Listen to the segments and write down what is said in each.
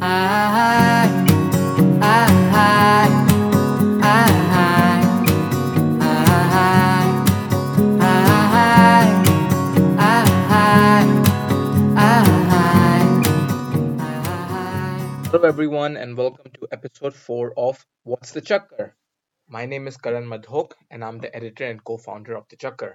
Hello, everyone, and welcome to episode 4 of What's the Chakkar? My name is Karan Madhok, and I'm the editor and co founder of The Chakkar.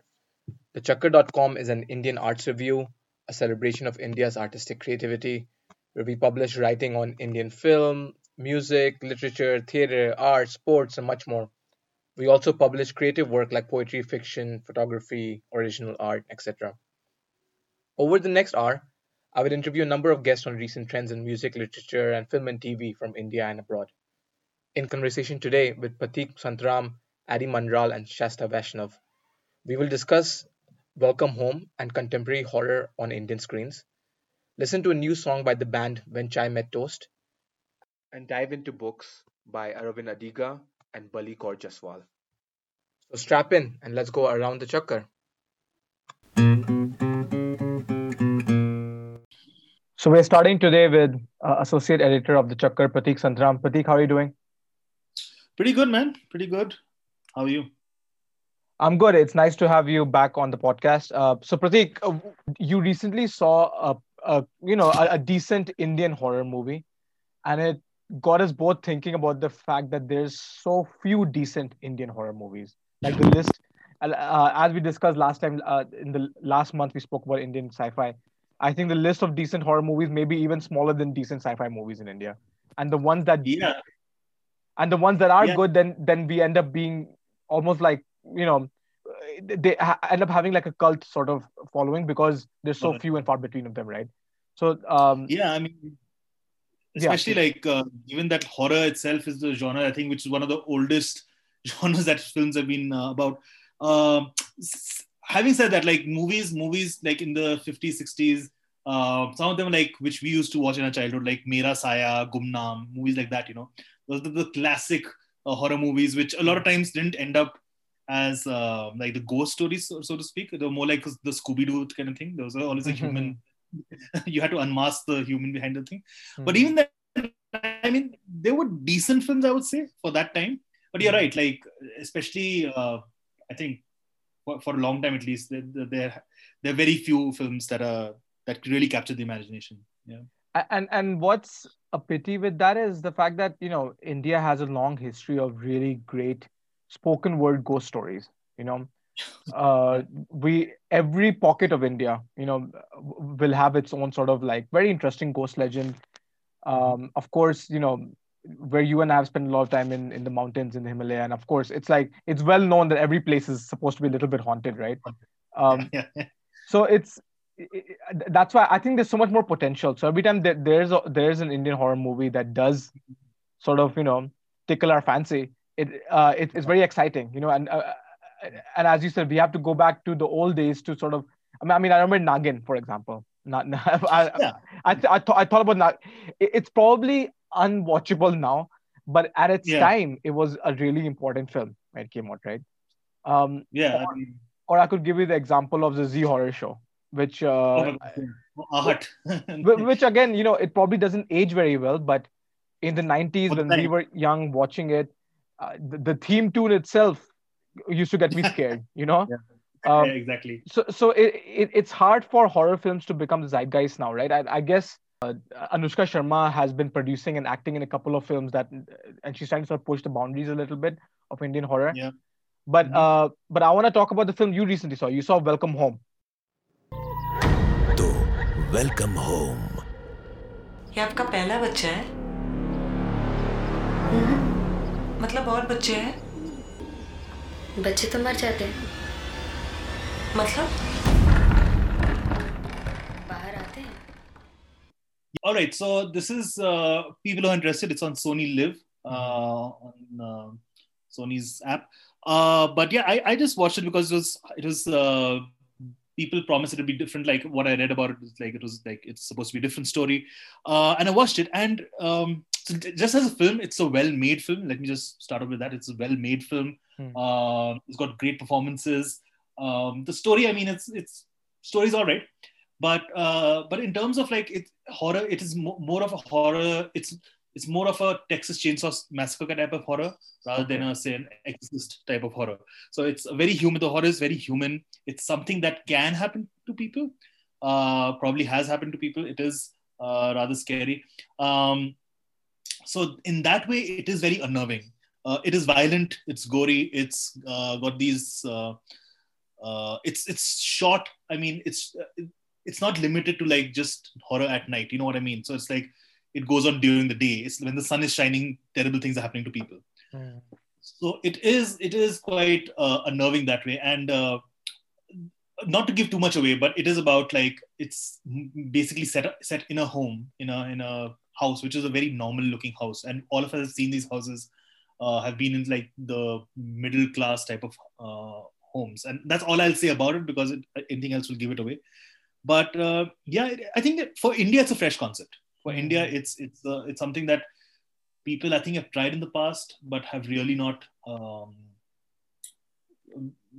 TheChakkar.com is an Indian arts review, a celebration of India's artistic creativity, where we publish writing on Indian film, music, literature, theater, art, sports, and much more. We also publish creative work like poetry, fiction, photography, original art, etc. Over the next hour, I will interview a number of guests on recent trends in music, literature, and film and TV from India and abroad. In conversation today with Pratik Santram, Adi Mandral, and Shasta Vaishnav, we will discuss Welcome Home and contemporary horror on Indian screens, listen to a new song by the band When Chai Met Toast, and dive into books by Aravind Adiga and Balli Kaur Jaswal. So strap in and let's go around the chakkar. So we're starting today with uh, associate editor of the Chakkar, Pratik Santram. Pratik, how are you doing? Pretty good, man. Pretty good. How are you? I'm good. It's nice to have you back on the podcast. Uh, so Pratik, uh, you recently saw a, a you know a, a decent Indian horror movie, and it got us both thinking about the fact that there's so few decent Indian horror movies. Like the list, uh, as we discussed last time uh, in the last month, we spoke about Indian sci-fi. I think the list of decent horror movies may be even smaller than decent sci-fi movies in India. And the ones that yeah. and the ones that are yeah. good, then then we end up being almost like you know they end up having like a cult sort of following because there's so few and far between of them, right? So um, yeah, I mean, especially yeah. like uh, given that horror itself is the genre, I think which is one of the oldest genres that films have been uh, about. Uh, having said that, like movies, movies like in the 50s, 60s, uh, some of them like which we used to watch in our childhood, like Mera Saya, Gumnam, movies like that, you know, those are the classic uh, horror movies, which a lot of times didn't end up as uh, like the ghost stories, so, so to speak. They were more like the Scooby Doo kind of thing. Those are always a mm-hmm. human. you had to unmask the human behind the thing. Mm-hmm. But even that, I mean, they were decent films, I would say, for that time. But you're mm-hmm. right, like especially, uh, I think for, for a long time at least, there there there are very few films that are that really capture the imagination. Yeah. And and what's a pity with that is the fact that you know India has a long history of really great spoken word ghost stories. You know, uh, we every pocket of India, you know, will have its own sort of like very interesting ghost legend. Um, of course, you know, where you and I have spent a lot of time in, in the mountains in the Himalaya. And of course, it's like it's well known that every place is supposed to be a little bit haunted, right? Um, so it's it, that's why I think there's so much more potential. So every time there, there's a, there's an Indian horror movie that does sort of you know tickle our fancy, it, uh, it it's very exciting, you know. And uh, and as you said, we have to go back to the old days to sort of. I mean, I, mean, I remember Nagin, for example. Not, I, yeah. I, I, I, th- I thought about that. It's probably unwatchable now, but at its yeah. time, it was a really important film when it came out, right? Um, yeah. Or, or, I could give you the example of the Zee horror show, which uh, oh, which again, you know, it probably doesn't age very well, but in the 90s when we were young watching it, uh, the, the, theme tune itself used to get me scared, you know. Yeah. Um, yeah, exactly. So, so it, it, it's hard for horror films to become the zeitgeist now, right? I, I guess uh, Anushka Sharma has been producing and acting in a couple of films that, and she's trying to sort of push the boundaries a little bit of Indian horror. Yeah. But mm-hmm. uh, but I want to talk about the film you recently saw. You saw Welcome Home. तो Welcome Home. ये आपका पहला बच्चा है मतलब और बच्चे हैं बच्चे तो मर जाते हैं मतलब all right so this is uh, people who are interested it's on sony live uh, on uh, sony's app uh, but yeah I, I just watched it because it was it was uh, people promised it to be different like what i read about it was like it was like it's supposed to be a different story uh, and i watched it and um, so just as a film it's a well made film let me just start off with that it's a well made film hmm. it's got great performances um, the story i mean it's it's story's all right but uh, but in terms of like it horror, it is mo- more of a horror. It's it's more of a Texas Chainsaw Massacre type of horror rather okay. than a say an Exorcist type of horror. So it's very human. The horror is very human. It's something that can happen to people. Uh, probably has happened to people. It is uh, rather scary. Um, so in that way, it is very unnerving. Uh, it is violent. It's gory. It's uh, got these. Uh, uh, it's it's short. I mean, it's it's not limited to like just horror at night. You know what I mean? So it's like it goes on during the day. It's when the sun is shining, terrible things are happening to people. Mm. So it is it is quite uh, unnerving that way, and uh, not to give too much away, but it is about like it's basically set set in a home in a in a house, which is a very normal looking house, and all of us have seen these houses. Uh, have been in like the middle class type of uh, homes, and that's all I'll say about it because it, anything else will give it away. But uh, yeah, I think for India it's a fresh concept for India, hmm. it's it's uh, it's something that people I think have tried in the past, but have really not um,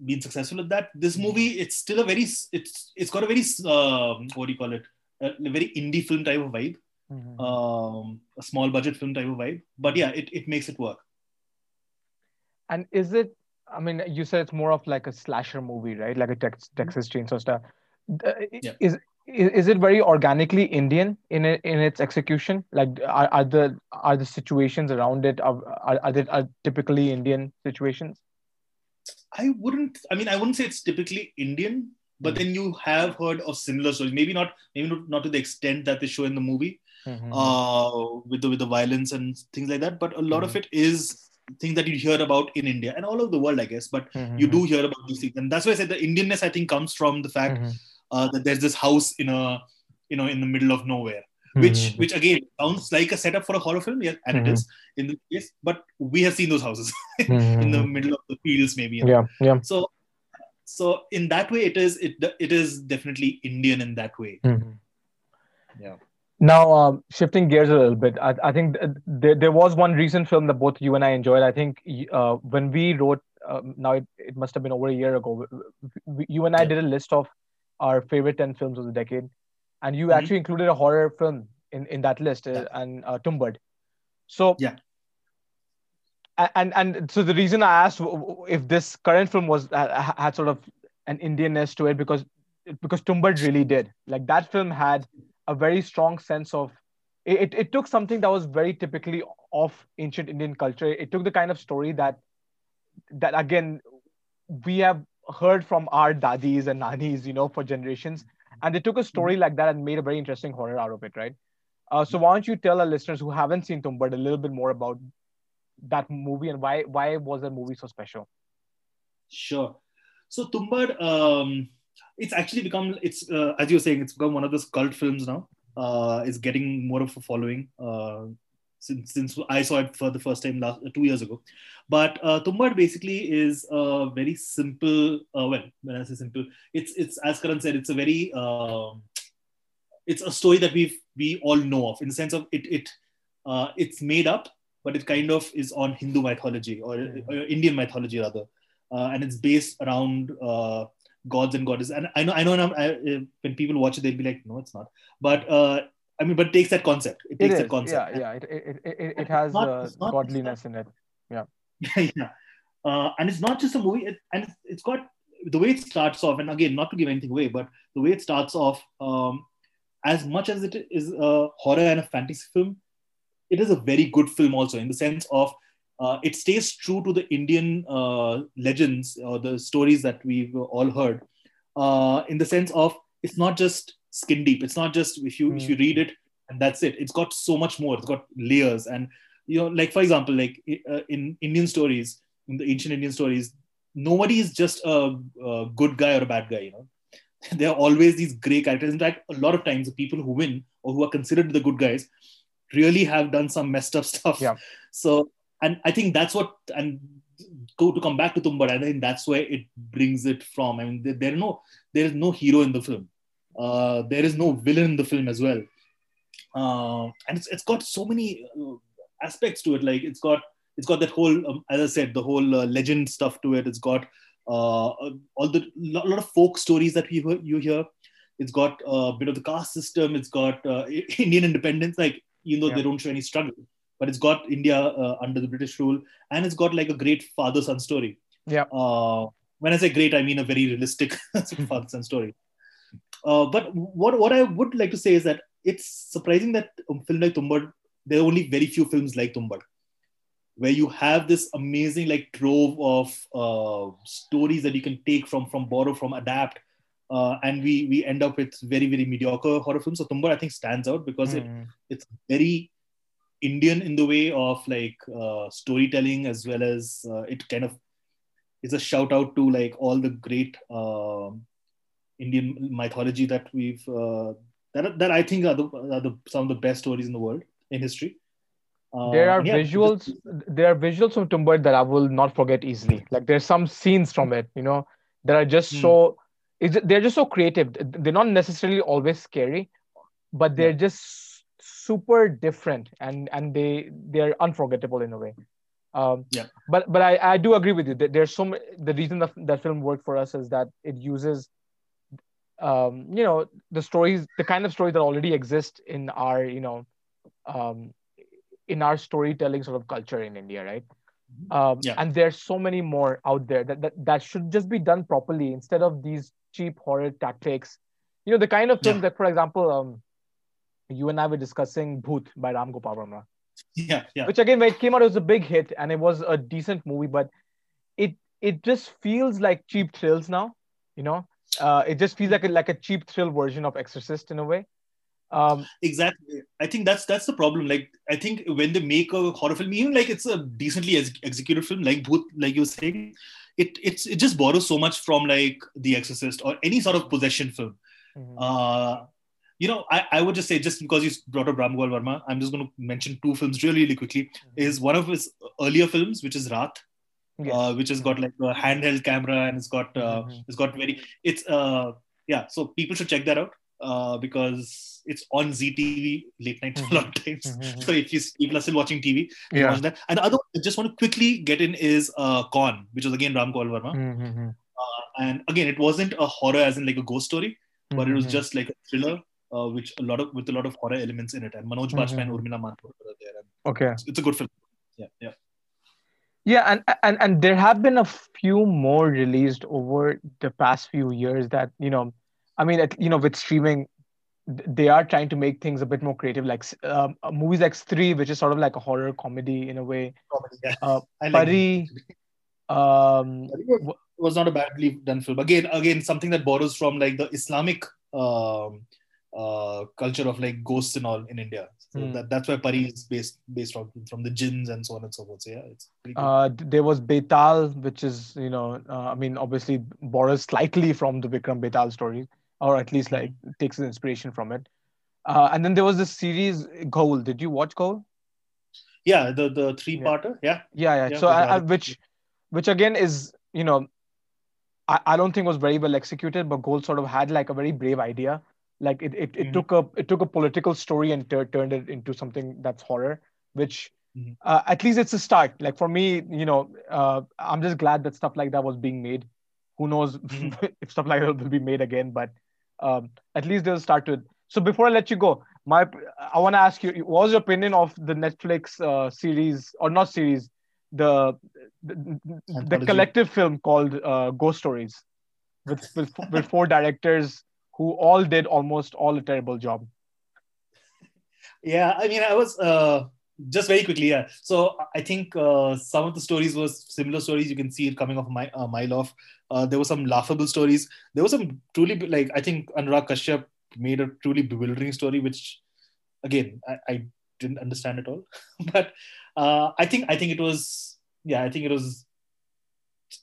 been successful at that. This hmm. movie, it's still a very it's it's got a very uh, what do you call it? A, a very indie film type of vibe, mm-hmm. um, a small budget film type of vibe. But yeah, it, it makes it work. And is it? I mean, you said it's more of like a slasher movie, right? Like a Tex- Texas Chainsaw stuff. Uh, yeah. Is is, it very organically Indian in it, in its execution? Like, are, are the are the situations around it are are, they, are typically Indian situations? I wouldn't. I mean, I wouldn't say it's typically Indian, but mm-hmm. then you have heard of similar stories. Maybe not, maybe not, not to the extent that they show in the movie, mm-hmm. uh, with the with the violence and things like that. But a lot mm-hmm. of it is things that you hear about in India and all over the world, I guess. But mm-hmm. you do hear about these things, and that's why I said the Indianness. I think comes from the fact mm-hmm uh, that there's this house in a you know in the middle of nowhere which mm-hmm. which again sounds like a setup for a horror film yeah and mm-hmm. it is in the case but we have seen those houses mm-hmm. in the middle of the fields maybe you know? yeah yeah so so in that way it is it it is definitely indian in that way mm-hmm. yeah now um, shifting gears a little bit i, I think there, there was one recent film that both you and i enjoyed i think uh, when we wrote uh, now it, it must have been over a year ago you and i yeah. did a list of our favorite 10 films of the decade. And you mm-hmm. actually included a horror film in, in that list, uh, yeah. and uh, Tumbad. So, yeah. And and so the reason I asked if this current film was had sort of an Indianness to it because because Tumbad really did like that film had a very strong sense of it, it took something that was very typically of ancient Indian culture. It took the kind of story that that again we have heard from our daddies and nannies, you know, for generations. And they took a story mm-hmm. like that and made a very interesting horror out of it, right? Uh, so why don't you tell our listeners who haven't seen Tumbad a little bit more about that movie and why why was that movie so special? Sure. So Tumbad, um, it's actually become it's uh, as you're saying, it's become one of those cult films now. Uh, it's getting more of a following. Uh, since, since I saw it for the first time last two years ago. But uh, Tumbad basically is a very simple. Uh, well, when I say simple, it's it's as Karan said, it's a very uh, it's a story that we we all know of in the sense of it it uh, it's made up, but it kind of is on Hindu mythology or, or Indian mythology rather, uh, and it's based around uh, gods and goddesses. And I know, I know, I, when people watch it, they'll be like, no, it's not. But uh, I mean, but takes that concept. It takes it that concept. Yeah, yeah. It it, it, it has not, uh, not, godliness in it. Yeah. yeah. Uh, and it's not just a movie, it, and it's, it's got the way it starts off. And again, not to give anything away, but the way it starts off, um, as much as it is a horror and a fantasy film, it is a very good film also in the sense of uh, it stays true to the Indian uh, legends or the stories that we've all heard. Uh, in the sense of it's not just skin deep. It's not just if you mm. if you read it and that's it. It's got so much more. It's got layers and you know, like for example, like uh, in Indian stories, in the ancient Indian stories, nobody is just a, a good guy or a bad guy. You know, there are always these gray characters. In fact, a lot of times the people who win or who are considered the good guys really have done some messed up stuff. Yeah. So, and I think that's what and go to come back to Tumbad. I think that's where it brings it from. I mean, there, there no there is no hero in the film. Uh, there is no villain in the film as well, uh, and it's, it's got so many uh, aspects to it. Like it's got it's got that whole, um, as I said, the whole uh, legend stuff to it. It's got uh, all the lot, lot of folk stories that we you hear. It's got a bit of the caste system. It's got uh, Indian independence, like even though Yeah. they don't show any struggle, but it's got India uh, under the British rule, and it's got like a great father-son story. Yeah. Uh, when I say great, I mean a very realistic father-son story. Uh, but what what I would like to say is that it's surprising that a film like Tumbad, there are only very few films like Tumbad, where you have this amazing like trove of uh, stories that you can take from from borrow from adapt, uh, and we we end up with very very mediocre horror films. So Tumbad I think stands out because it Mhm. it's very Indian in the way of like uh, storytelling as well as uh, it kind of is a shout out to like all the great um Indian mythology that we've uh, that, that I think are, the, are the, some of the best stories in the world in history. Uh, there are yeah, visuals there are visuals from Tumbad that I will not forget easily. Like there's some scenes from it, you know, that are just Hmm. so it's, they're just so creative. They're not necessarily always scary, but they're just super different and and they they're unforgettable in a way. Um, Yeah. But but I, I do agree with you. that There's so ma- the reason that that film worked for us is that it uses um, you know the stories the kind of stories that already exist in our you know um, in our storytelling sort of culture in India, right? Um, Yeah. And there's so many more out there that, that that should just be done properly instead of these cheap horror tactics. You know, the kind of films Yeah. that, for example, um, you and I were discussing Bhoot by Ram Gopal Varma, yeah, yeah, which again, when it came out, it was a big hit and it was a decent movie, but it it just feels like cheap thrills now. You know, uh, it just feels like a, like a cheap thrill version of Exorcist in a way. Um, exactly. I think that's that's the problem. Like I think when they make a horror film, even like it's a decently ex- executed film, like Bhoot, like you were saying, it it's it just borrows so much from like The Exorcist or any sort of possession film. mhm. Uh, you know, I, I would just say just because you brought up Ram Gopal Varma, I'm just going to mention two films really, really quickly. Is one of his earlier films, which is Raat, Yes. uh, which has got like a handheld camera and it's got uh, Mhm. it's got very it's uh yeah. So people should check that out uh, because it's on Zee TV late night a lot of times. Mhm. So if you people are still watching TV, Yeah. watch that. And the other one I just want to quickly get in is uh, Kaun, which was again Ram Gopal Varma. Mhm. Uh, and again, it wasn't a horror as in like a ghost story, but it was Mhm. just like a thriller, uh, which a lot of with a lot of horror elements in it. And Manoj Bajpayee and. Urmila Matondkar are there. Okay. it's, it's a good film. Yeah, yeah. Yeah, and, and and there have been a few more released over the past few years that you know, I mean, at, you know, with streaming, they are trying to make things a bit more creative. Like um, uh, movies like Stree, which is sort of like a horror comedy in a way. Comedy, yeah. Uh, I like Pari, um, it was not a badly done film. Again, again, something that borrows from like the Islamic um, uh, culture of like ghosts and all in India. So Hmm. that, that's why Pari is based based on from the jinns and so on and so forth. So yeah, it's pretty good. uh, there was Betal, which is you know, uh, I mean, obviously borrows slightly from the Vikram Betal story, or at least like takes its inspiration from it. Uh, and then there was this series Ghoul. Did you watch Ghoul? yeah, the the three parter. Yeah, yeah yeah, Yeah, so I, I, which which again is you know I, I don't think was very well executed but Ghoul sort of had like a very brave idea like it it, it Mhm. took a it took a political story and tur- turned it into something that's horror which Mhm. uh, at least it's a start like for me you know uh, i'm just glad that stuff like that was being made who knows Mhm. if stuff like that will be made again but um, at least they'll start to so before i let you go my i want to ask you what was your opinion of the netflix uh, series or not series the the, the collective film called uh, ghost stories with, with with four directors who all did almost all a terrible job yeah. I mean, I was uh, just very quickly. Yeah. So I think uh, some of the stories were similar stories. You can see it coming off my uh, mile off. Uh, there were some laughable stories. There was some truly like I think Anurag Kashyap made a truly bewildering story, which again I, I didn't understand at all. but uh, I think I think it was yeah I think it was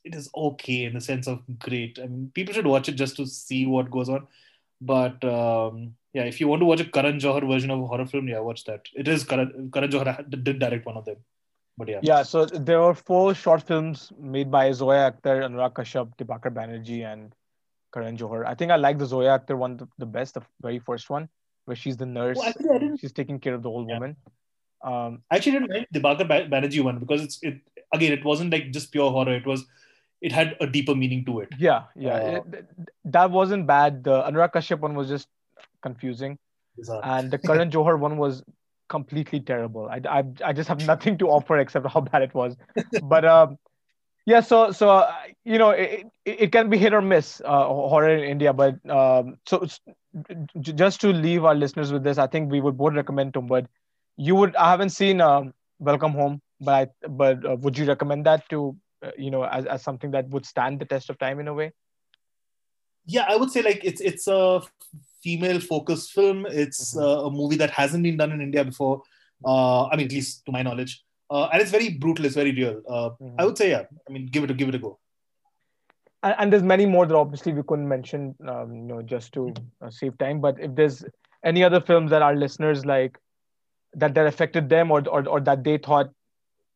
it is okay in the sense of great. I mean, people should watch it just to see what goes on. But um, yeah, if you want to watch a Karan Johar version of a horror film, yeah, watch that. It is Karan, Karan Johar did direct one of them. But yeah, yeah so there were four short films made by zoya akhtar anurag kashyap dibakar banerjee and karan johar i think i like the zoya akhtar one the, the best the very first one where she's the nurse Oh, actually, I didn't. she's taking care of the old Yeah. woman um I actually didn't like Dibakar Banerjee one because it's it again. It wasn't like just pure horror. It was it had a deeper meaning to it. Yeah, yeah, Uh, it- that wasn't bad. The Anurag Kashyap one was just confusing, Bizarre. and the Karan Johar one was completely terrible. I, I, I just have nothing to offer except how bad it was. But um, yeah, so so uh, you know, it, it, can be hit or miss uh, horror in India. But um, so just to leave our listeners with this, I think we would both recommend Tumbad. You would I haven't seen um, Welcome Home, but I, but uh, would you recommend that to uh, you know as, as something that would stand the test of time in a way? yeah i would say like it's it's a female focused film it's Mhm. uh, a movie that hasn't been done in india before uh, i mean at least to my knowledge uh, and it's very brutal it's very real uh, Mhm. i would say yeah i mean give it a give it a go and, and there's many more that obviously we couldn't mention um, you know just to uh, save time but if there's any other films that our listeners like that that affected them or, or or that they thought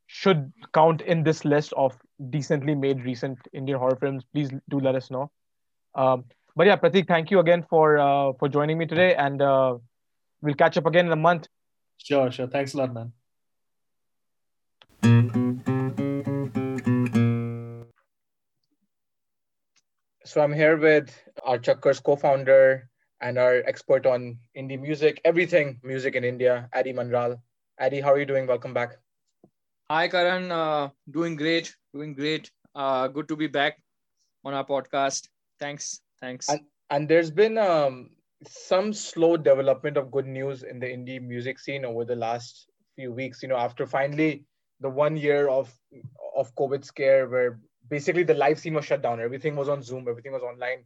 should count in this list of decently made recent indian horror films please do let us know um, but yeah pratik thank you again for uh, for joining me today and uh, we'll catch up again in a month sure sure thanks a lot man So I'm here with our Chakkar's co-founder and our expert on indie music, everything music in India, Adi Mandral. Adi, how are you doing? Welcome back. Hi, Karan. Uh, doing great. Doing great. Uh, good to be back on our podcast. Thanks. Thanks. And- And there's been um, some slow development of good news in the indie music scene over the last few weeks. You know, after finally the one year of of COVID scare, where basically the live scene was shut down, everything was on Zoom, everything was online.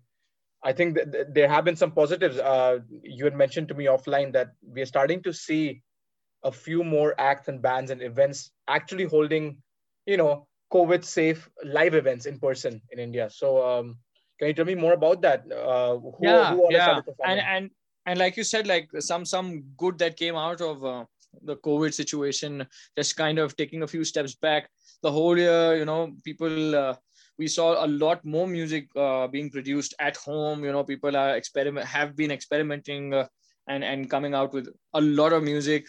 I think that there have been some positives. Uh, you had mentioned to me offline that we are starting to see a few more acts and bands and events actually holding, you know, COVID safe live events in person in India. So, um, can you tell me more about that? Uh, who, yeah, who yeah. And and and like you said, like some some good that came out of uh, the COVID situation, just kind of taking a few steps back. The whole year, you know, people. Uh, we saw a lot more music uh, being produced at home. You know, people are experiment have been experimenting uh, and and coming out with a lot of music.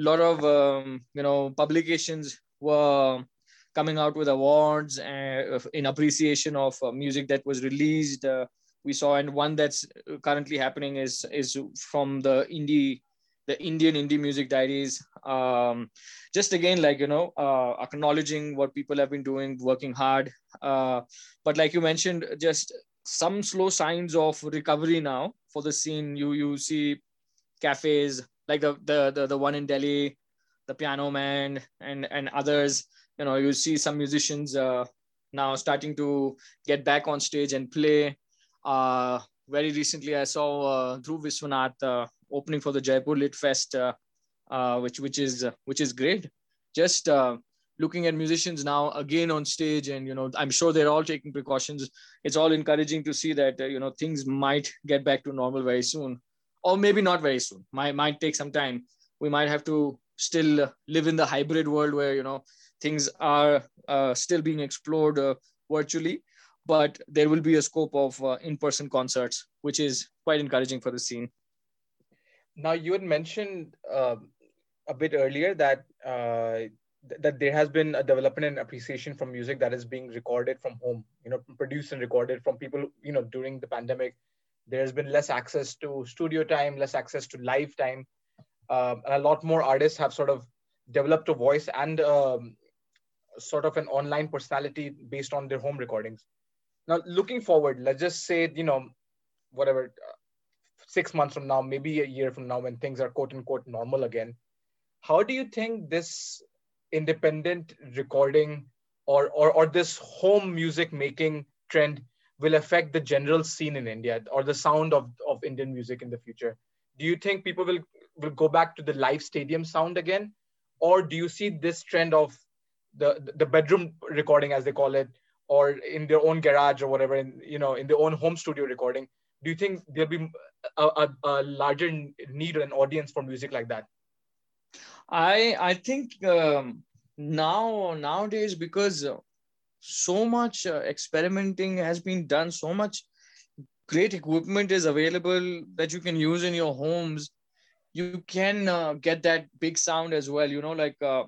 A lot of um, you know publications were coming out with awards uh, in appreciation of uh, music that was released. Uh, we saw, and one that's currently happening is is from the indie, the Indian indie music diaries. Um, just again, like you know, uh, acknowledging what people have been doing, working hard. Uh, but like you mentioned, just some slow signs of recovery now for the scene. You you see cafes like the the the, the one in Delhi, the Piano Man, and and others. You know, you see some musicians uh, now starting to get back on stage and play. Uh, very recently, I saw uh, Dhruv Visvanath uh, opening for the Jaipur Lit Fest, uh, uh, which which is uh, which is great. Just looking at musicians now again on stage, and you know, I'm sure they're all taking precautions. It's all encouraging to see that you know things might get back to normal very soon, or maybe not very soon. Might might take some time. We might have to still live in the hybrid world where you know things are uh, still being explored uh, virtually but there will be a scope of uh, in-person concerts which is quite encouraging for the scene Now, you had mentioned um a bit earlier that uh, th- that there has been a development and appreciation from music that is being recorded from home, you know, produced and recorded from people, you know, during the pandemic. There's been less access to studio time, less access to live time, um, and a lot more artists have sort of developed a voice and um, sort of an online personality based on their home recordings. Now, looking forward, let's just say, you know, whatever, uh, six months from now, maybe a year from now, when things are quote unquote normal again, how do you think this independent recording or, or, or this home music making trend will affect the general scene in India or the sound of, of Indian music in the future? Do you think people will, will go back to the live stadium sound again? Or do you see this trend of the, the bedroom recording, as they call it, or in their own garage or whatever, in, you know, in their own home studio recording? Do you think there'll be a, a, a larger need or an audience for music like that? i i think um, now nowadays because so much uh, experimenting has been done so much great equipment is available that you can use in your homes you can uh, get that big sound as well you know like uh,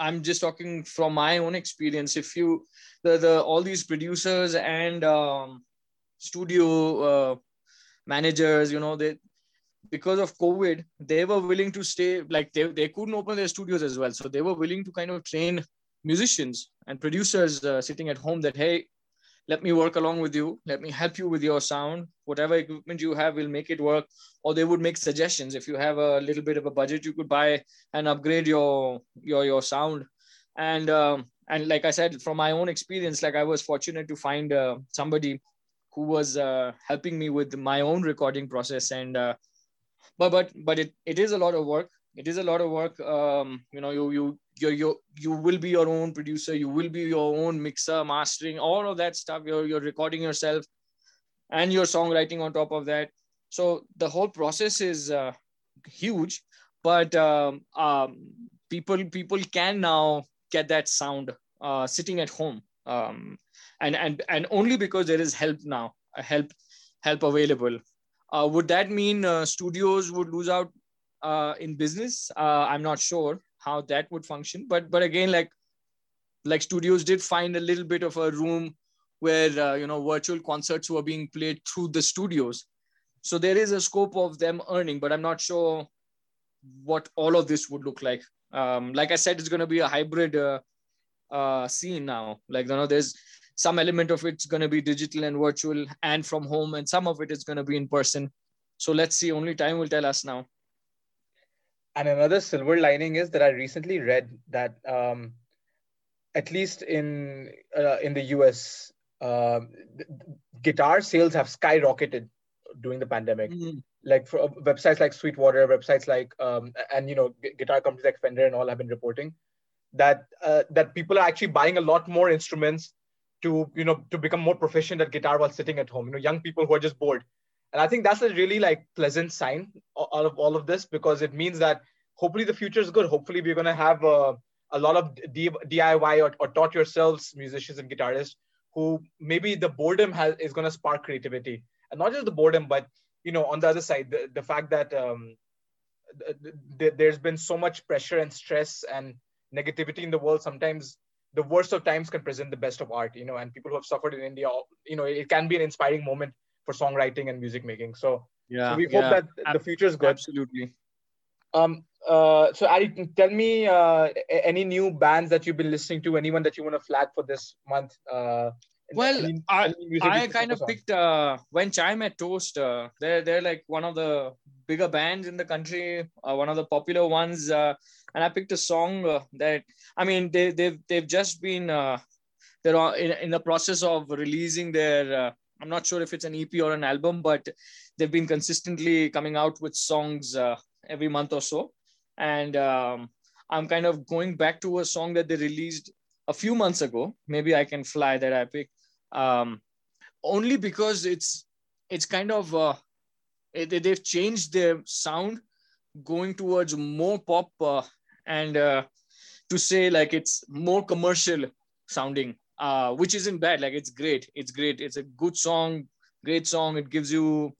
I'm just talking from my own experience. If you the the all these producers and um, studio uh, managers, you know, they because of COVID, they were willing to stay like they, they couldn't open their studios as well. So they were willing to kind of train musicians and producers uh, sitting at home that hey, let me work along with you. Let me help you with your sound. Whatever equipment you have will make it work. Or they would make suggestions. If you have a little bit of a budget you could buy and upgrade your your your sound. And um, and like i said from my own experience like i was fortunate to find uh, somebody who was uh, helping me with my own recording process. And uh, but but but it, it is a lot of work it is a lot of work. Um, you know you you you you you will be your own producer. You will be your own mixer mastering all of that stuff. You're you're recording yourself and your songwriting on top of that. So the whole process is uh, huge but um, um, people people can now get that sound uh, sitting at home. Um, and and and only because there is help now help help available. Uh, would that mean uh, studios would lose out uh, in business. Uh, I'm not sure how that would function, but but again, like like studios did find a little bit of a room where uh, you know virtual concerts were being played through the studios. So there is a scope of them earning, but I'm not sure what all of this would look like. Um, like I said, it's going to be a hybrid uh, uh, scene now. Like you know, there's some element of it's going to be digital and virtual and from home, and some of it is going to be in person. So let's see. Only time will tell us now. And another silver lining is that I recently read that um, at least in uh, in the US, uh, guitar sales have skyrocketed during the pandemic. Mm-hmm. Like for uh, websites like Sweetwater, websites like um, and you know guitar companies like Fender and all have been reporting that uh, that people are actually buying a lot more instruments to you know to become more proficient at guitar while sitting at home. You know, young people who are just bored and i think that's a really like pleasant sign out of all of this because it means that hopefully the future is good. Hopefully we're going to have uh, a lot of D- diy or, or taught yourselves musicians and guitarists who maybe the boredom has is going to spark creativity. And not just the boredom but you know on the other side the, the fact that um, th- th- there's been so much pressure and stress and negativity in the world. Sometimes the worst of times can present the best of art you know and people who have suffered in india you know it can be an inspiring moment for songwriting and music making. So, yeah, so we yeah. hope that the future is good. Absolutely. Um. Uh. So, Ari, tell me uh, any new bands that you've been listening to. Anyone that you want to flag for this month. Uh, well, any, I, any I kind of picked uh, when Chai Met Toast. Uh, they're they're like one of the bigger bands in the country, uh, one of the popular ones. Uh, and I picked a song uh, that I mean they they've they've just been uh, they're in, in the process of releasing their uh, I'm not sure if it's an EP or an album, but they've been consistently coming out with songs uh, every month or so. And um, I'm kind of going back to a song that they released a few months ago. Maybe I can fly that I picked. Um, only because it's it's kind of uh, it, they've changed their sound, going towards more pop uh, and uh, to say like it's more commercial sounding uh, which isn't bad. Like it's great. It's great. It's a good song, great song. It gives you,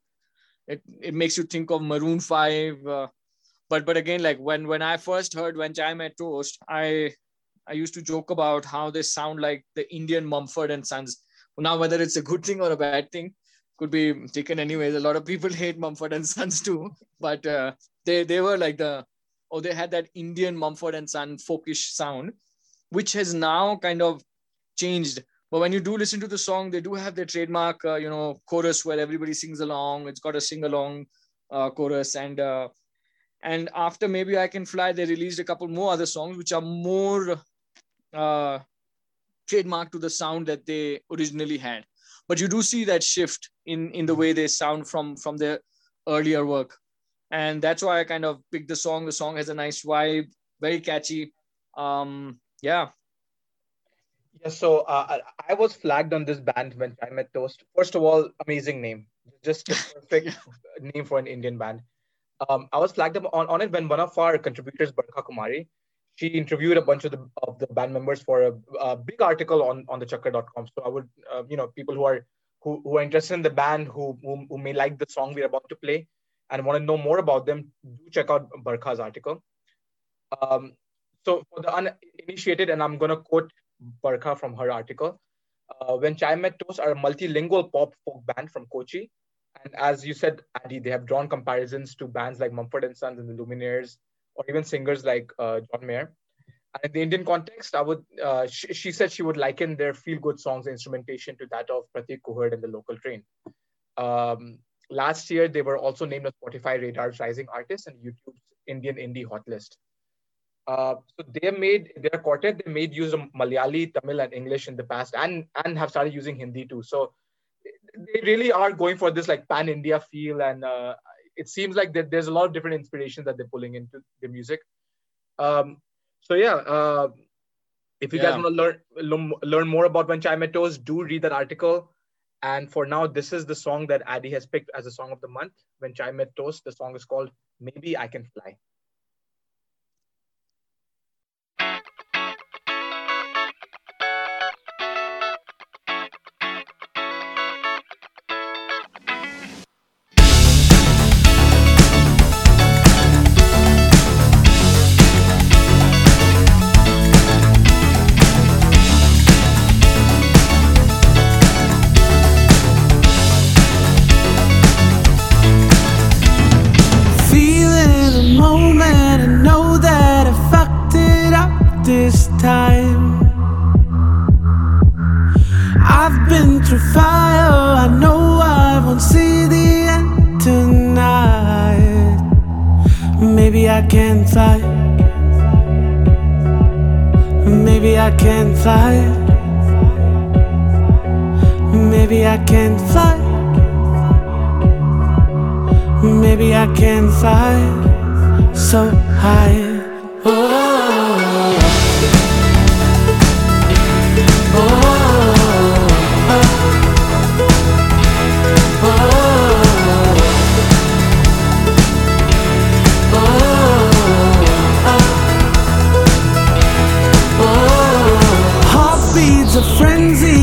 it, it makes you think of Maroon Five. Uh, but but again, like when when I first heard when Chai Met Toast, I I used to joke about how they sound like the Indian Mumford and Sons. Now whether it's a good thing or a bad thing could be taken anyways. A lot of people hate Mumford and Sons too, but uh, they they were like the oh they had that Indian Mumford and Son folkish sound, which has now kind of changed. But when you do listen to the song, they do have their trademark, uh, you know, chorus where everybody sings along. It's got a sing along uh, chorus, and uh, and after maybe I Can Fly, they released a couple more other songs which are more uh, trademark to the sound that they originally had. But you do see that shift in in the way they sound from from their earlier work, and that's why I kind of picked the song. The song has a nice vibe, very catchy. Um, yeah, yeah, so uh, I was flagged on this band when Chai Met Toast. First of all, amazing name, just a perfect name for an Indian band. Um, I was flagged up on, on it when one of our contributors, Barkha Kumari, she interviewed a bunch of the of the band members for a, a big article on on the chakkar.com. So I would, uh, you know, people who are who, who are interested in the band, who, who who may like the song we're about to play, and want to know more about them, do check out Barkha's article. Um, so for the uninitiated, and I'm going to quote Barkha from her article. Uh, when Chai Met Toast are a multilingual pop folk band from Kochi. And as you said, Andy, they have drawn comparisons to bands like Mumford and Sons and the Lumineers, or even singers like uh, John Mayer. And in the Indian context, I would uh, she, said she would liken their feel-good songs instrumentation to that of Prateek Kuhad and the local train. Um, last year, they were also named a Spotify Radar's Rising Artist and YouTube's Indian Indie Hot List. Uh, so they made their quartet. They made use of Malayali, Tamil, and English in the past, and and have started using Hindi too. So they really are going for this like pan India feel, and uh, it seems like that there's a lot of different inspirations that they're pulling into the music. Um, so yeah, uh, if you yeah. guys want to learn learn more about When Chai Met Toast, do read that article. And for now, this is the song that Adi has picked as a song of the month. When Chai Met Toast, the song is called "Maybe I Can Fly." Maybe I can fly. Maybe I can fly. Maybe I can fly so high. Oh.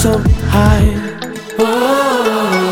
so high. Oh.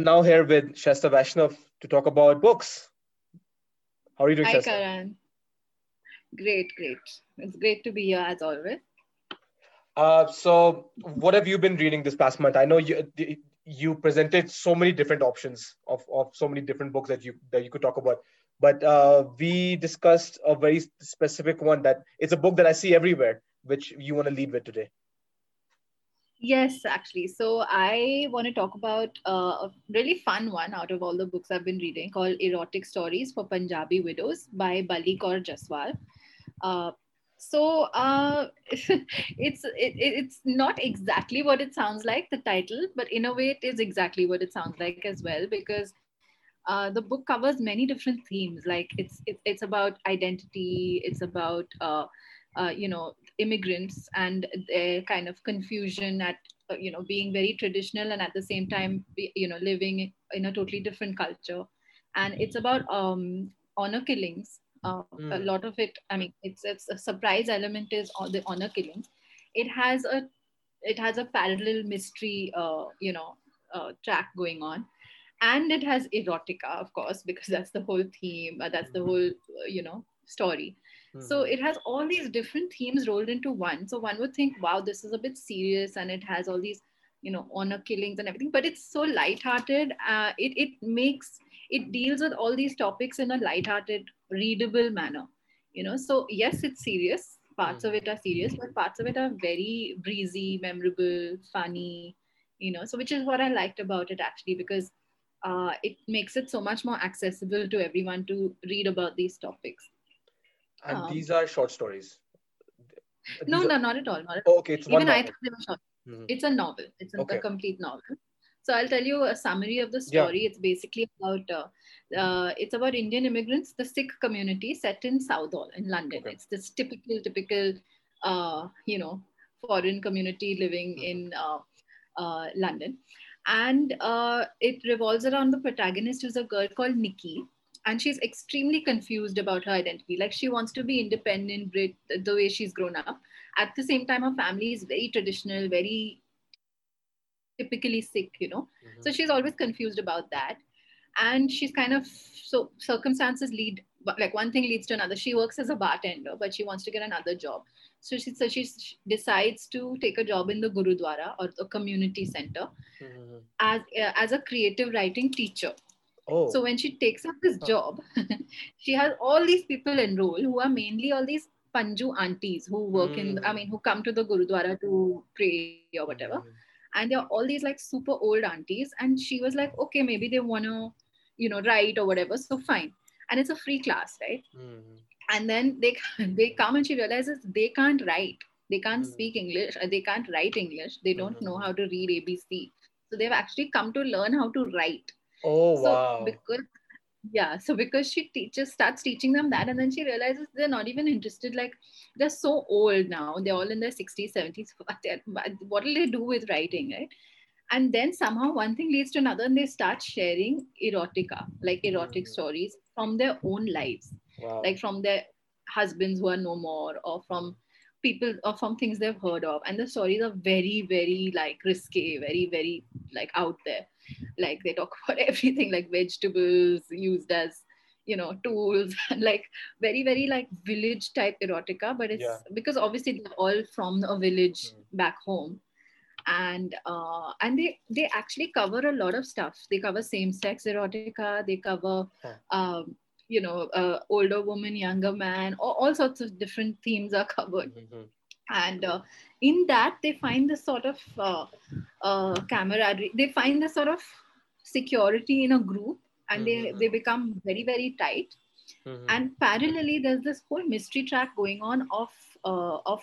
Now here with Shasta Vaishnav to talk about books. How are you doing, Hi, Shasta? Karan. Great, great. It's great to be here as always. Uh, so, what have you been reading this past month? I know you you presented so many different options of, of so many different books that you that you could talk about, but uh, we discussed a very specific one that it's a book that I see everywhere, which you want to lead with today. Yes, actually. So I want to talk about uh, a really fun one out of all the books I've been reading called Erotic Stories for Punjabi Widows by Balli Kaur Jaswal. Uh, so uh, it's it, it's not exactly what it sounds like the title, but in a way it is exactly what it sounds like as well because uh, the book covers many different themes. Like it's it, it's about identity, it's about uh, uh, you know immigrants and their kind of confusion at uh, you know being very traditional and at the same time you know living in a totally different culture and it's about um, honor killings uh, mm. a hmm. lot of it i mean it's, it's a surprise element is on the honor killings it has a it has a parallel mystery uh, you know uh, track going on and it has erotica of course because that's the whole theme uh, that's the hmm. whole uh, you know story so hmm. it has all these different themes rolled into one. So one would think, wow, this is a bit serious and it has all these, you know, honor killings and everything, but it's so lighthearted. Uh, it, it makes, it deals with all these topics in a lighthearted, readable manner, you know. So yes, it's serious. Parts of it are serious, but parts of it are very breezy, memorable, funny, you know. So which is what I liked about it actually, because uh, it makes it so much more accessible to everyone to read about these topics. And um, these are short stories. These no, no, not at all. Not at all. Okay, it's Even I thought they were short. Mm-hmm. It's a novel. It's a, okay. a, complete novel. So I'll tell you a summary of the story. Yeah. It's basically about uh, uh, it's about Indian immigrants, the Sikh community set in Southall in London. Okay. It's this typical, typical, uh, you know, foreign community living mm-hmm. in uh, uh, London, and uh, it revolves around the protagonist, who's a girl called Nikki, and she's extremely confused about her identity. Like she wants to be independent the way she's grown up. At the same time her family is very traditional very typically Sikh you know? Mm-hmm. so she's always confused about that. And she's kind of so circumstances lead like one thing leads to another. She works as a bartender but she wants to get another job. So she so she decides to take a job in the gurudwara or the community center mm-hmm. as uh, as a creative writing teacher Oh. So when she takes up this job, she has all these people enrolled who are mainly all these Panju aunties who work mm. in, I hmm. mean, who come to the Gurudwara to pray or whatever. Mm. And they're all these like super old aunties. And she was like, okay, maybe they want to, you know, write or whatever. So fine. And it's a free class, right? Mm. And then they they come and she realizes they can't write. They can't hmm. speak English. They can't write English. They don't know hmm. how to read ABC. So they've actually come to learn how to write Oh so wow! Because yeah, so because she teaches starts teaching them that, and then she realizes they're not even interested. Like they're so old now; they're all in their sixties, seventies. What will they do with writing, right? And then somehow one thing leads to another, and they start sharing erotica, like erotic mm. stories from their own lives, wow. like from their husbands who are no more, or from people or from things they've heard of and the stories are very very like risque very very like out there like they talk about everything like vegetables used as you know tools and like very very like village type erotica but it's yeah. because obviously they're all from a village mm. back home and uh, and they they actually cover a lot of stuff they cover same sex erotica they cover huh. um, you know uh, older woman younger man all, all, sorts of different themes are covered mm-hmm. and uh, in that they find this sort of uh, uh, camaraderie they find this sort of security in a group and mm-hmm. they they become very very tight mm-hmm. and parallelly there's this whole mystery track going on of uh, of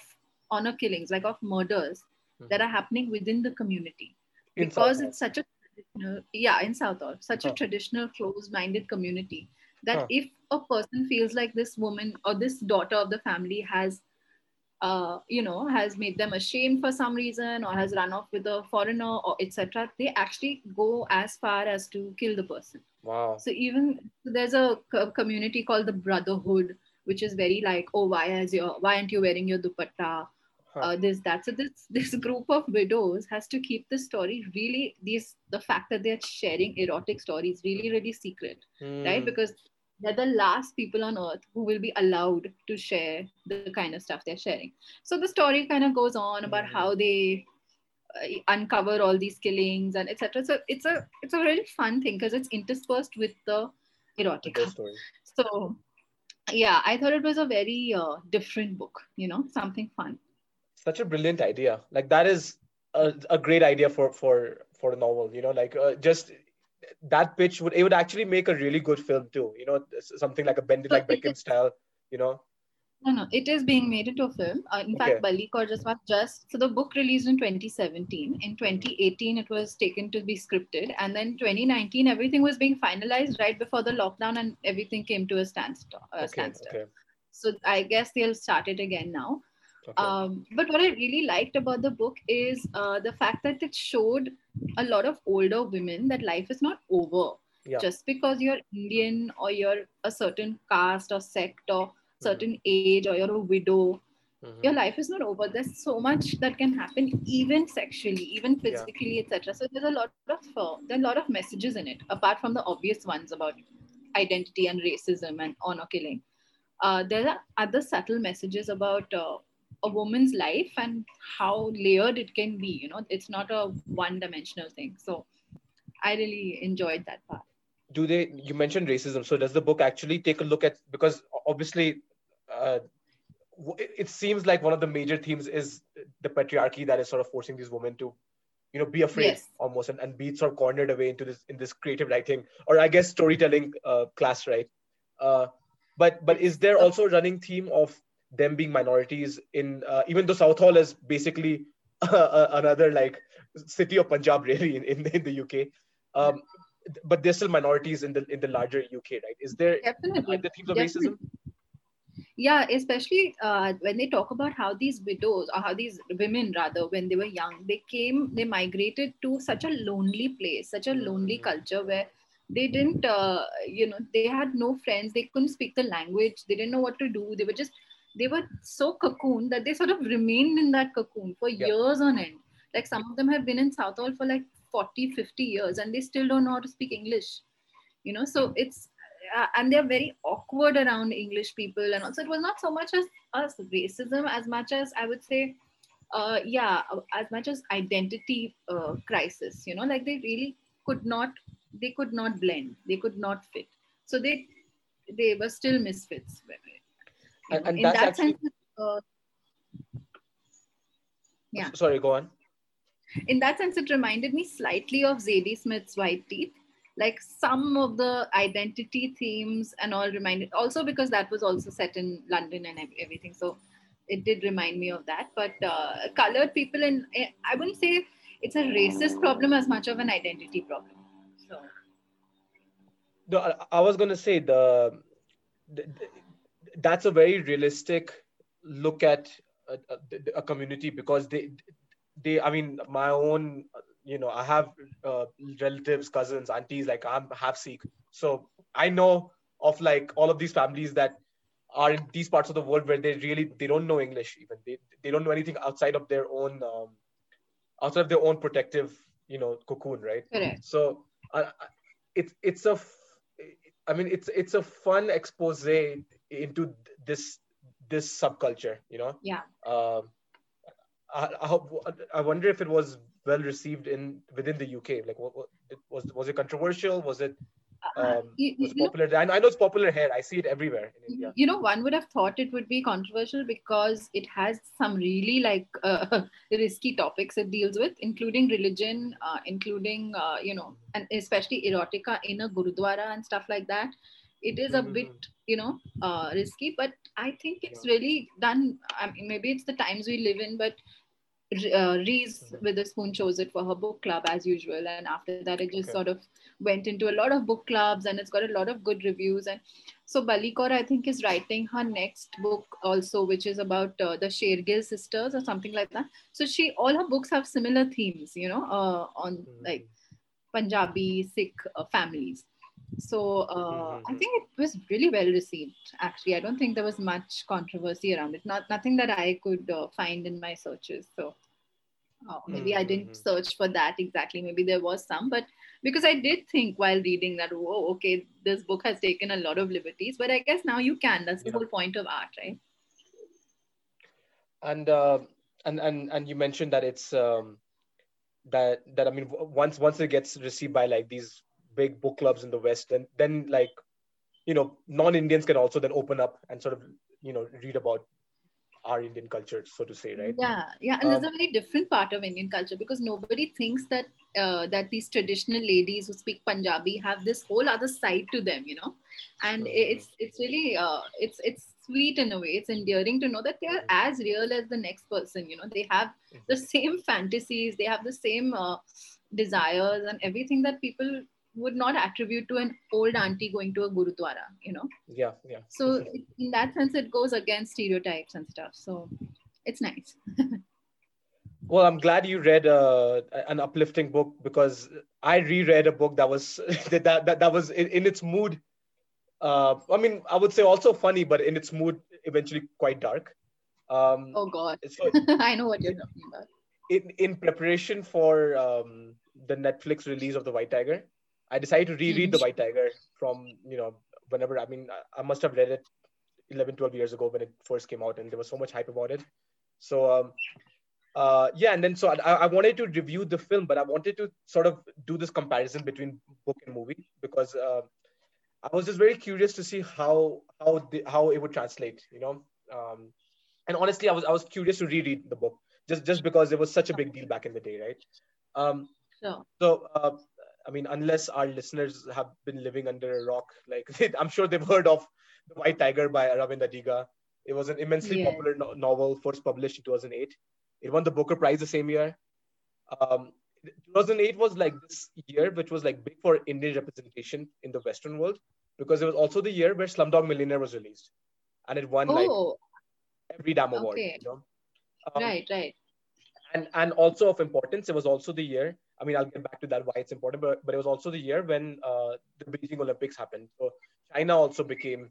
honor killings like of murders mm-hmm. that are happening within the community because South it's such a yeah in Southall such huh. a traditional closed minded community that huh. if a person feels like this woman or this daughter of the family has uh, you know has made them ashamed for some reason or has run off with a foreigner or etc they actually go as far as to kill the person wow so even there's a community called the brotherhood which is very like oh why is your why aren't you wearing your dupatta. Uh, this that so this this group of widows has to keep the story really these the fact that they're sharing erotic stories really really secret mm. right because they're the last people on earth who will be allowed to share the kind of stuff they're sharing. So the story kind of goes on about Mhm. how they uh, uncover all these killings and etc. So it's a it's a really fun thing because it's interspersed with the erotica. story. So yeah, I thought it was a very uh, different book. You know, something fun. Such a brilliant idea. Like that is a, a great idea for for for a novel. You know, like uh, just that pitch would it would actually make a really good film too. You know, something like a Bend It like Beckham style. You know. No, no, it is being made into a film. Uh, in fact, Balli Kaur just was just so the book released in 2017. In 2018, it was taken to be scripted, and then 2019, everything was being finalized right before the lockdown, and everything came to a standstill. Uh, Okay. standstill. Okay. So I guess they'll start it again now. Okay. Um, but what I really liked about the book is uh, the fact that it showed a lot of older women that life is not over Yeah. just because you're Indian or you're a certain caste or sect or certain age or you're a widow. Mhm. Your life is not over. There's so much that can happen, even sexually, even Yeah. physically, etc. So there's a lot of uh, there are a lot of messages in it, apart from the obvious ones about identity and racism and honor killing. Uh, there are other subtle messages about uh, a woman's life and how layered it can be. You know, it's not a one-dimensional thing. So I really enjoyed that part. do they you mentioned racism so does the book actually take a look at because obviously uh, it, it seems like one of the major themes is the patriarchy that is sort of forcing these women to you know be afraid Yes. almost and, and be sort of cornered away into this in this creative writing or i guess storytelling uh, class right uh, but but is there also a running theme of them being minorities in uh, even though southall is basically another like city of punjab really in, in, in the uk um, but there's still minorities in the in the larger UK, right? Is there Definitely. there themes of Definitely. racism? Yeah, especially uh, when they talk about how these widows or how these women, rather, when they were young, they came, they migrated to such a lonely place, such a lonely Mhm. culture where they didn't, uh, you know, they had no friends, they couldn't speak the language, they didn't know what to do. They were just, they were so cocooned that they sort of remained in that cocoon for Yeah. years on end. Like some of them have been in Southall for like 40, 50 years and they still don't know how to speak English. You know, so it's, uh, and they're very awkward around English people, and also it was not so much as as racism as much as I would say, uh, yeah, as much as identity uh, crisis. You know, like they really could not, they could not blend, they could not fit, so they they were still misfits. And- and in that's that actually- sense, uh, Yeah. Sorry, go on. in that sense, it reminded me slightly of Zadie Smith's White Teeth. Like some of the identity themes and all reminded, also because that was also set in London and everything. So it did remind me of that. But uh, colored people, and I wouldn't say it's a racist problem as much of an identity problem. So No, I, I was gonna say the, the, the- that's a very realistic look at a, a, a community because they they I mean my own you know I have uh, relatives cousins aunties like I'm half Sikh. So I know of like all of these families that are in these parts of the world where they really they don't know English even. They they don't know anything outside of their own um, outside of their own protective you know cocoon right? Correct. so uh, it's it's a i mean it's it's a fun expose into this this subculture you know? Yeah. um I, I hope i wonder if it was well received in within the uk like what, what was was it controversial? Was it Uh, um you- was know, popular I know, I know it's popular here. I see it everywhere in india. you know one would have thought it would be controversial because it has some really like uh, risky topics it deals with including religion uh, including uh, you know and especially erotica in a gurudwara and stuff like that it is a bit you know uh, risky but i think it's really done i mean maybe it's the times we live in but uh, Reese Mhm. Witherspoon chose it for her book club as usual, and after that it just Okay. sort of went into a lot of book clubs, and it's got a lot of good reviews. And so Balli Kaur, I think, is writing her next book also, which is about uh, the Shergill sisters or something like that. So she, all her books have similar themes, you know, uh, on Mhm. like Punjabi Sikh uh, families. So uh, I Mhm. think it was really well received. Actually, I don't think there was much controversy around it. Not nothing that I could uh, find in my searches. So Oh, maybe I didn't Mm-hmm. search for that exactly. Maybe there was some, but because I did think while reading that, whoa, okay, this book has taken a lot of liberties. But I guess now you can. That's the Yeah. whole point of art, right? and uh, and and and you mentioned that it's um, that that I mean once once it gets received by like these big book clubs in the West, and then like you know non-Indians can also then open up and sort of you know read about our Indian culture, so to say, right? Yeah, yeah, and there's Um, a very different part of Indian culture because nobody thinks that uh, that these traditional ladies who speak Punjabi have this whole other side to them, you know, and Mhm. it's it's really uh, it's it's sweet in a way. It's endearing to know that they are as real as the next person. You know, they have the same fantasies, they have the same uh, desires and everything that people would not attribute to an old auntie going to a gurudwara. You know, Yeah, yeah. so in that sense, it goes against stereotypes and stuff. So it's nice. Well, I'm glad you read uh, an uplifting book because I reread a book that was that that, that, was in, in its mood. Uh, I mean, I would say also funny, but in its mood, eventually quite dark. Um, Oh God, so I know what you're talking about. in, in preparation for um, the Netflix release of The White Tiger, I decided to reread. The White Tiger from, you know, whenever, I mean, I, I must have read it 11, 12 years ago when it first came out and there was so much hype about it. So, um, uh, yeah, and then so I, I wanted to review the film, but I wanted to sort of do this comparison between book and movie because uh, I was just very curious to see how how the, how it would translate, you know. Um, and honestly, I was I was curious to reread the book just just because it was such a big deal back in the day, right? Um, So so, uh, I mean, unless our listeners have been living under a rock, like I'm sure they've heard of The White Tiger by Aravind Adiga. It was an immensely Yes. popular no- novel, first published in 2008. It won the Booker Prize the same year. Um, 2008 was like this year, which was like big for Indian representation in the Western world, because it was also the year where Slumdog Millionaire was released, and it won like oh every damn award. Okay. You know? Um, right right and and also of importance it was also the year i mean i'll get back to that why it's important but, but it was also the year when uh, the beijing olympics happened. So china also became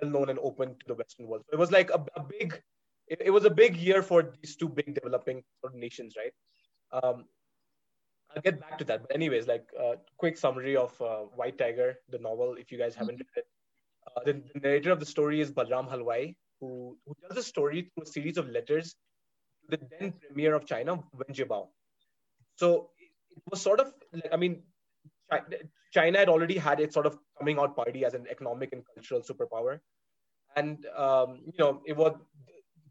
well known and open to the western world. So it was like a, a big it, it was a big year for these two big developing nations right? Um, i'll get back to that. But anyways like uh, quick summary of uh, white tiger the novel if you guys haven't read it. Uh, the, the narrator of the story is balram halwai who, who tells the story through a series of letters to the then premier of China, Wen Jiabao. So it was sort of, like, I mean, China had already had its sort of coming out party as an economic and cultural superpower. And, um, you know, it was,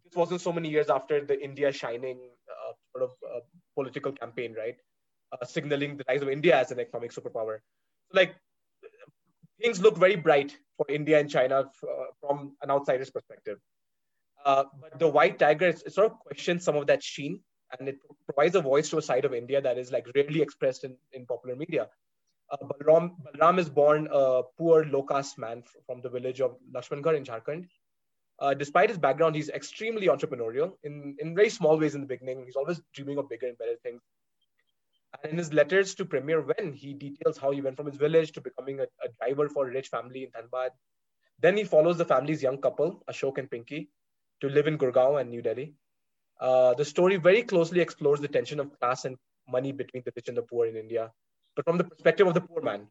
this wasn't so many years after the India Shining uh, sort of uh, political campaign, right? Uh, signaling the rise of India as an economic superpower. So, like, things look very bright for India and China uh, from an outsider's perspective. Uh, but the White Tiger it sort of questions some of that sheen, and it provides a voice to a side of India that is like rarely expressed in, in popular media. Uh, Balram, Balram is born a poor low-caste man f- from the village of Lakshmangarh in Jharkhand. Uh, despite his background, he's extremely entrepreneurial in, in very small ways in the beginning. He's always dreaming of bigger and better things. And in his letters to Premier Wen, he details how he went from his village to becoming a, a driver for a rich family in Dhanbad. Then he follows the family's young couple, Ashok and Pinky, to live in Gurgaon and New Delhi. Uh, the story very closely explores the tension of class and money between the rich and the poor in India, but from the perspective of the poor man.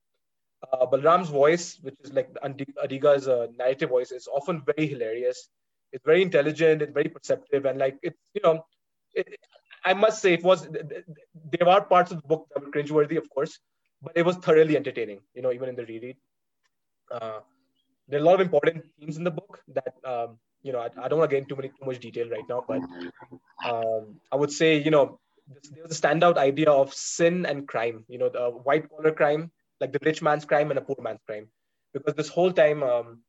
Uh, Balram's voice, which is like Adiga's uh, narrative voice, is often very hilarious. It's very intelligent, it's very perceptive, and like it's you know, it, I must say it was. There are parts of the book that were cringeworthy, of course, but it was thoroughly entertaining. You know, even in the reread. Uh, there are a lot of important themes in the book that um, you know I, I don't want to get into too, many, too much detail right now, but um, I would say you know there's a standout idea of sin and crime. You know, the white collar crime, like the rich man's crime and a poor man's crime, because this whole time um,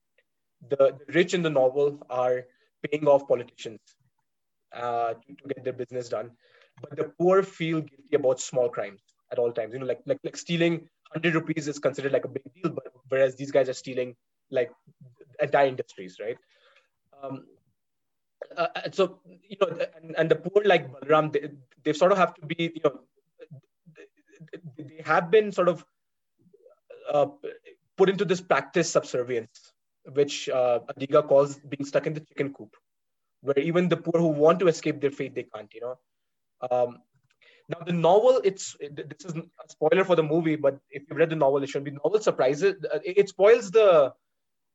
the, the rich in the novel are paying off politicians uh, to, to get their business done, but the poor feel guilty about small crimes at all times. You know, like like like stealing hundred rupees is considered like a big deal, but whereas these guys are stealing like entire industries, right? Um, uh, and so you know, and, and the poor like Balram, they, they sort of have to be, you know, they have been sort of uh, put into this practice subservience, which uh, Adiga calls being stuck in the chicken coop, where even the poor who want to escape their fate, they can't, you know. Um, Now the novel, it's this is a spoiler for the movie, but if you read the novel, it should be novel surprises. Uh, it spoils the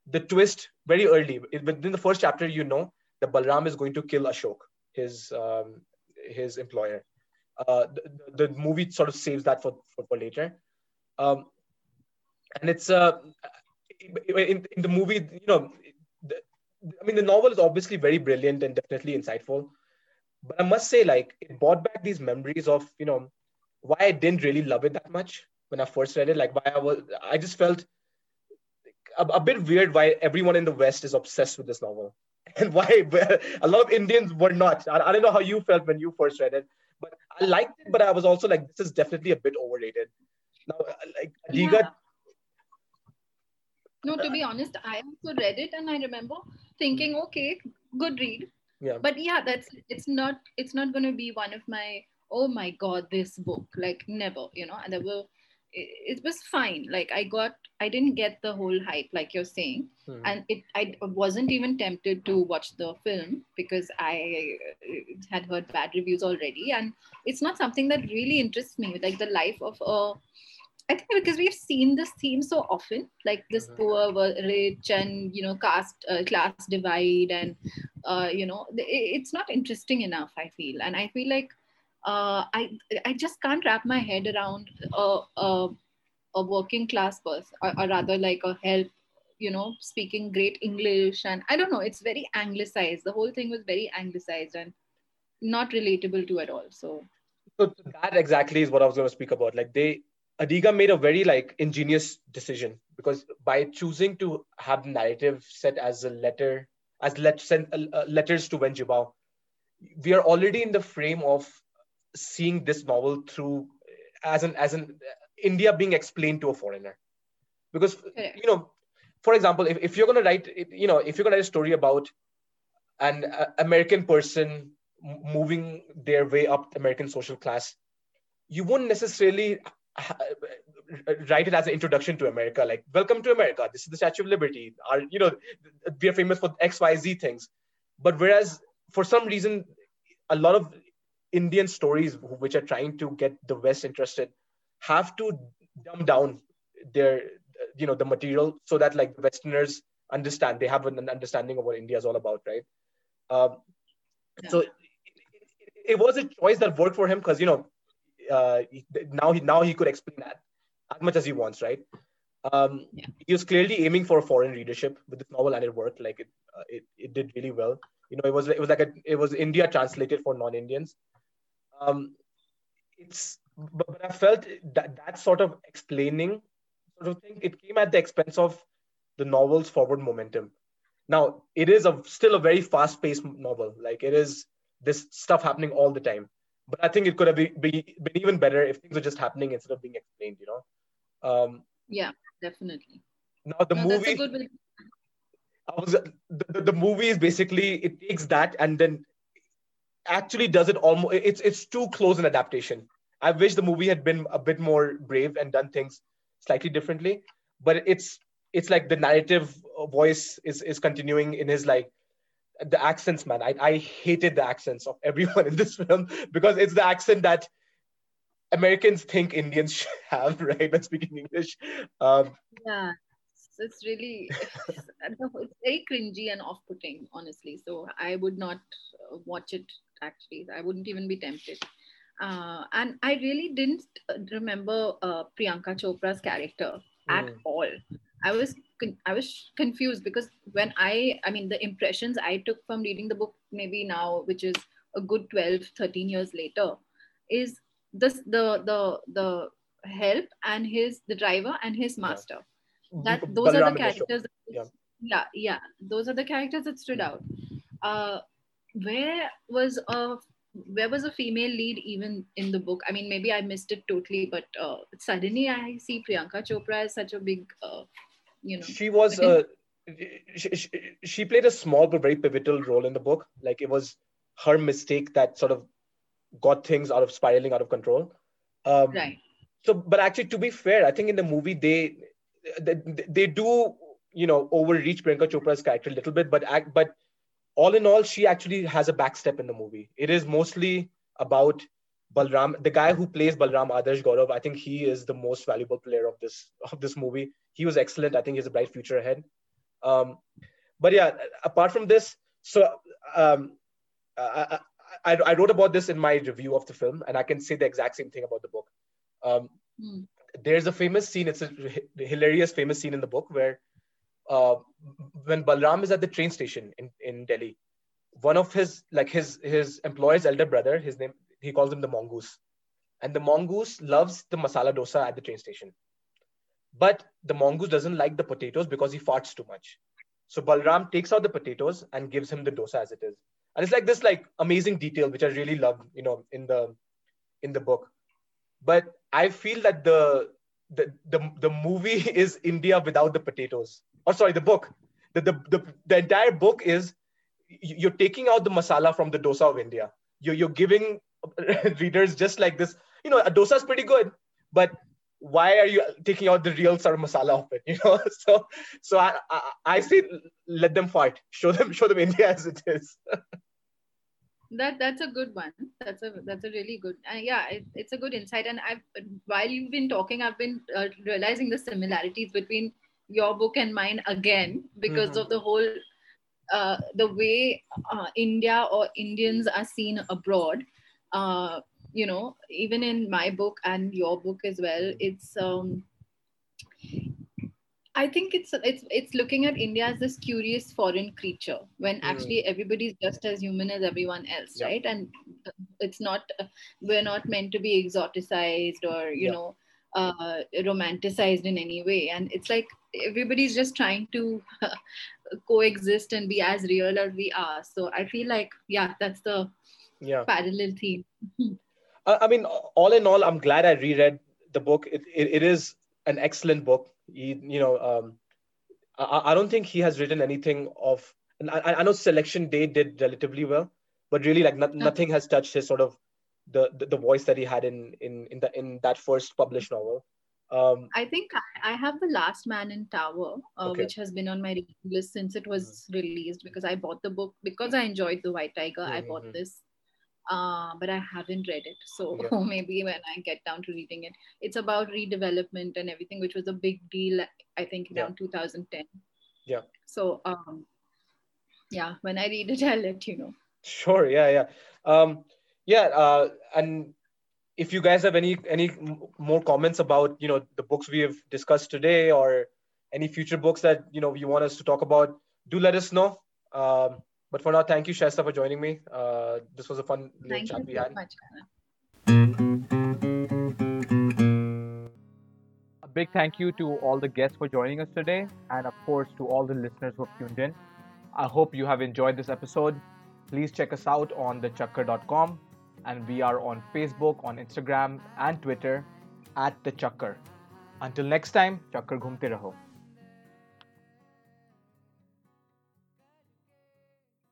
the twist very early. Within the first chapter, you know that Balram is going to kill Ashok, his um, his employer. Uh, the, the, movie sort of saves that for for, for later. Um, and it's uh, in, in the movie, you know, the, I mean, the novel is obviously very brilliant and definitely insightful. But I must say, like, it brought back these memories of, you know, why I didn't really love it that much when I first read it. Like, why I was, I just felt a, a bit weird why everyone in the West is obsessed with this novel. And why a lot of Indians were not. I, I don't know how you felt when you first read it, but I liked it, but I was also like, this is definitely a bit overrated. Now, uh, like, Adiga, yeah no, to be honest, I also read it and I remember thinking, okay, good read. Yeah. But yeah, that's it's not it's not gonna be one of my oh my god, this book. Like never, you know, and there were it, it was fine. Like I got I didn't get the whole hype like you're saying. Hmm. And it I wasn't even tempted to watch the film because I had heard bad reviews already. And it's not something that really interests me, like the life of a I think because we've seen this theme so often, like this mm-hmm. poor, rich, and you know, caste uh, class divide, and uh, you know, it's not interesting enough. I feel, and I feel like uh, I I just can't wrap my head around a a, a working class person, or, or, rather like a help, you know, speaking great English, and I don't know. It's very anglicized. The whole thing was very anglicized and not relatable to at all. So. So that exactly is what I was going to speak about. Like they Adiga made a very like ingenious decision because by choosing to have the narrative set as a letter, as let send uh, uh, letters to Wen we are already in the frame of seeing this novel through as an as an uh, India being explained to a foreigner, because you know, for example, if, if you're gonna write, you know, if you're gonna write a story about an uh, American person moving their way up the American social class, you wouldn't necessarily write it as an introduction to America, like "Welcome to America. This is the Statue of Liberty." Our, you know, we are famous for X, Y, Z things. But whereas for some reason, a lot of Indian stories which are trying to get the West interested have to dumb down their, you know, the material so that like Westerners understand. They have an understanding of what India is all about, right? Um, yeah. So it, it, it was a choice that worked for him because you know uh, now he now he could explain that as much as he wants, right? Um, yeah. He was clearly aiming for a foreign readership with this novel, and it worked. Like it, uh, it, it did really well. You know, it was it was like a it was India translated for non-Indians. Um, it's but, but I felt that that sort of explaining sort of thing it came at the expense of the novel's forward momentum. Now it is a still a very fast-paced novel. Like it is this stuff happening all the time but I think it could have be, be, been even better if things were just happening instead of being explained, you know? Um, yeah, definitely. Now the no, movie. I was, the, the movie is basically, it takes that and then actually does it almost, it's, it's too close an adaptation. I wish the movie had been a bit more brave and done things slightly differently, but it's, it's like the narrative voice is, is continuing in his like the accents, man. I, I hated the accents of everyone in this film because it's the accent that Americans think Indians should have, right? When speaking English. Um, yeah, it's really it's, it's very cringy and off-putting, honestly. So I would not uh, watch it. Actually, I wouldn't even be tempted. Uh, and I really didn't uh, remember uh, Priyanka Chopra's character mm. at all. I was I was confused because when I I mean the impressions I took from reading the book maybe now which is a good 12 13 years later is this the the the help and his the driver and his master yeah. That those are the characters that, yeah. yeah yeah. Those are the characters that stood out. Uh where was a where was a female lead even in the book? I mean maybe i missed it totally but uh, suddenly i see priyanka chopra as such a big uh, you know she was uh, she, she, she played a small but very pivotal role in the book. Like it was her mistake that sort of got things out of spiraling out of control. Um, right. so but actually to be fair i think in the movie they they, they do you know overreach priyanka chopra's character a little bit but but all in all she actually has a backstep in the movie it is mostly about Balram, the guy who plays Balram Adarsh Gourav, I think he is the most valuable player of this of this movie. He was excellent. I think he has a bright future ahead. Um, but yeah, apart from this, so um, I, I, I, wrote about this in my review of the film, and I can say the exact same thing about the book. Um, mm. There's a famous scene. It's a hilarious, famous scene in the book where uh, when Balram is at the train station in, in Delhi, one of his like his his employer's elder brother, his name he calls him the mongoose, and the mongoose loves the masala dosa at the train station, but the mongoose doesn't like the potatoes because he farts too much. So Balram takes out the potatoes and gives him the dosa as it is, and it's like this like amazing detail which I really love, you know, in the in the book. But I feel that the the the, the movie is India without the potatoes. Or sorry, the book. The, the, the, the entire book is you're taking out the masala from the dosa of India. You're, you're giving readers just like this. You know, a dosa is pretty good, but why are you taking out the real of masala of it? You know, so so I, I, I say let them fight. Show them show them India as it is. That that's a good one. That's a that's a really good. Uh, yeah, it, it's a good insight. And I've while you've been talking, I've been uh, realizing the similarities between your book and mine again because mm-hmm. of the whole uh, the way uh, India or Indians are seen abroad. Uh, you know, even in my book and your book as well, it's. Um, I think it's it's it's looking at India as this curious foreign creature when mm. actually everybody's just as human as everyone else, yeah. right? And it's not we're not meant to be exoticized or you yeah. know uh, romanticized in any way. And it's like everybody's just trying to coexist and be as real as we are so i feel like yeah that's the yeah parallel theme i mean all in all i'm glad i reread the book it, it, it is an excellent book he, you know um, I, I don't think he has written anything of and I, I know selection day did relatively well but really like no, nothing has touched his sort of the, the, the voice that he had in in in the in that first published novel um, I think I, have The Last Man in Tower, uh, okay. which has been on my reading list since it was mm-hmm. released because I bought the book because I enjoyed The White Tiger. Mm-hmm. I bought this, uh, but I haven't read it. So yeah. maybe when I get down to reading it, it's about redevelopment and everything, which was a big deal, I think, around yeah. 2010. Yeah. So, um, yeah, when I read it, I'll let you know. Sure. Yeah. Yeah. Um, yeah. Uh, and if you guys have any any more comments about you know the books we have discussed today or any future books that you know you want us to talk about do let us know um, but for now thank you Shaista for joining me. Uh, this was a fun thank chat we had. much, a big thank you to all the guests for joining us today and of course to all the listeners who have tuned in. I hope you have enjoyed this episode. Please check us out on thechakkar.com and we are on Facebook, on Instagram, and Twitter at the Chakkar. Until next time, Chakkar ghumte raho.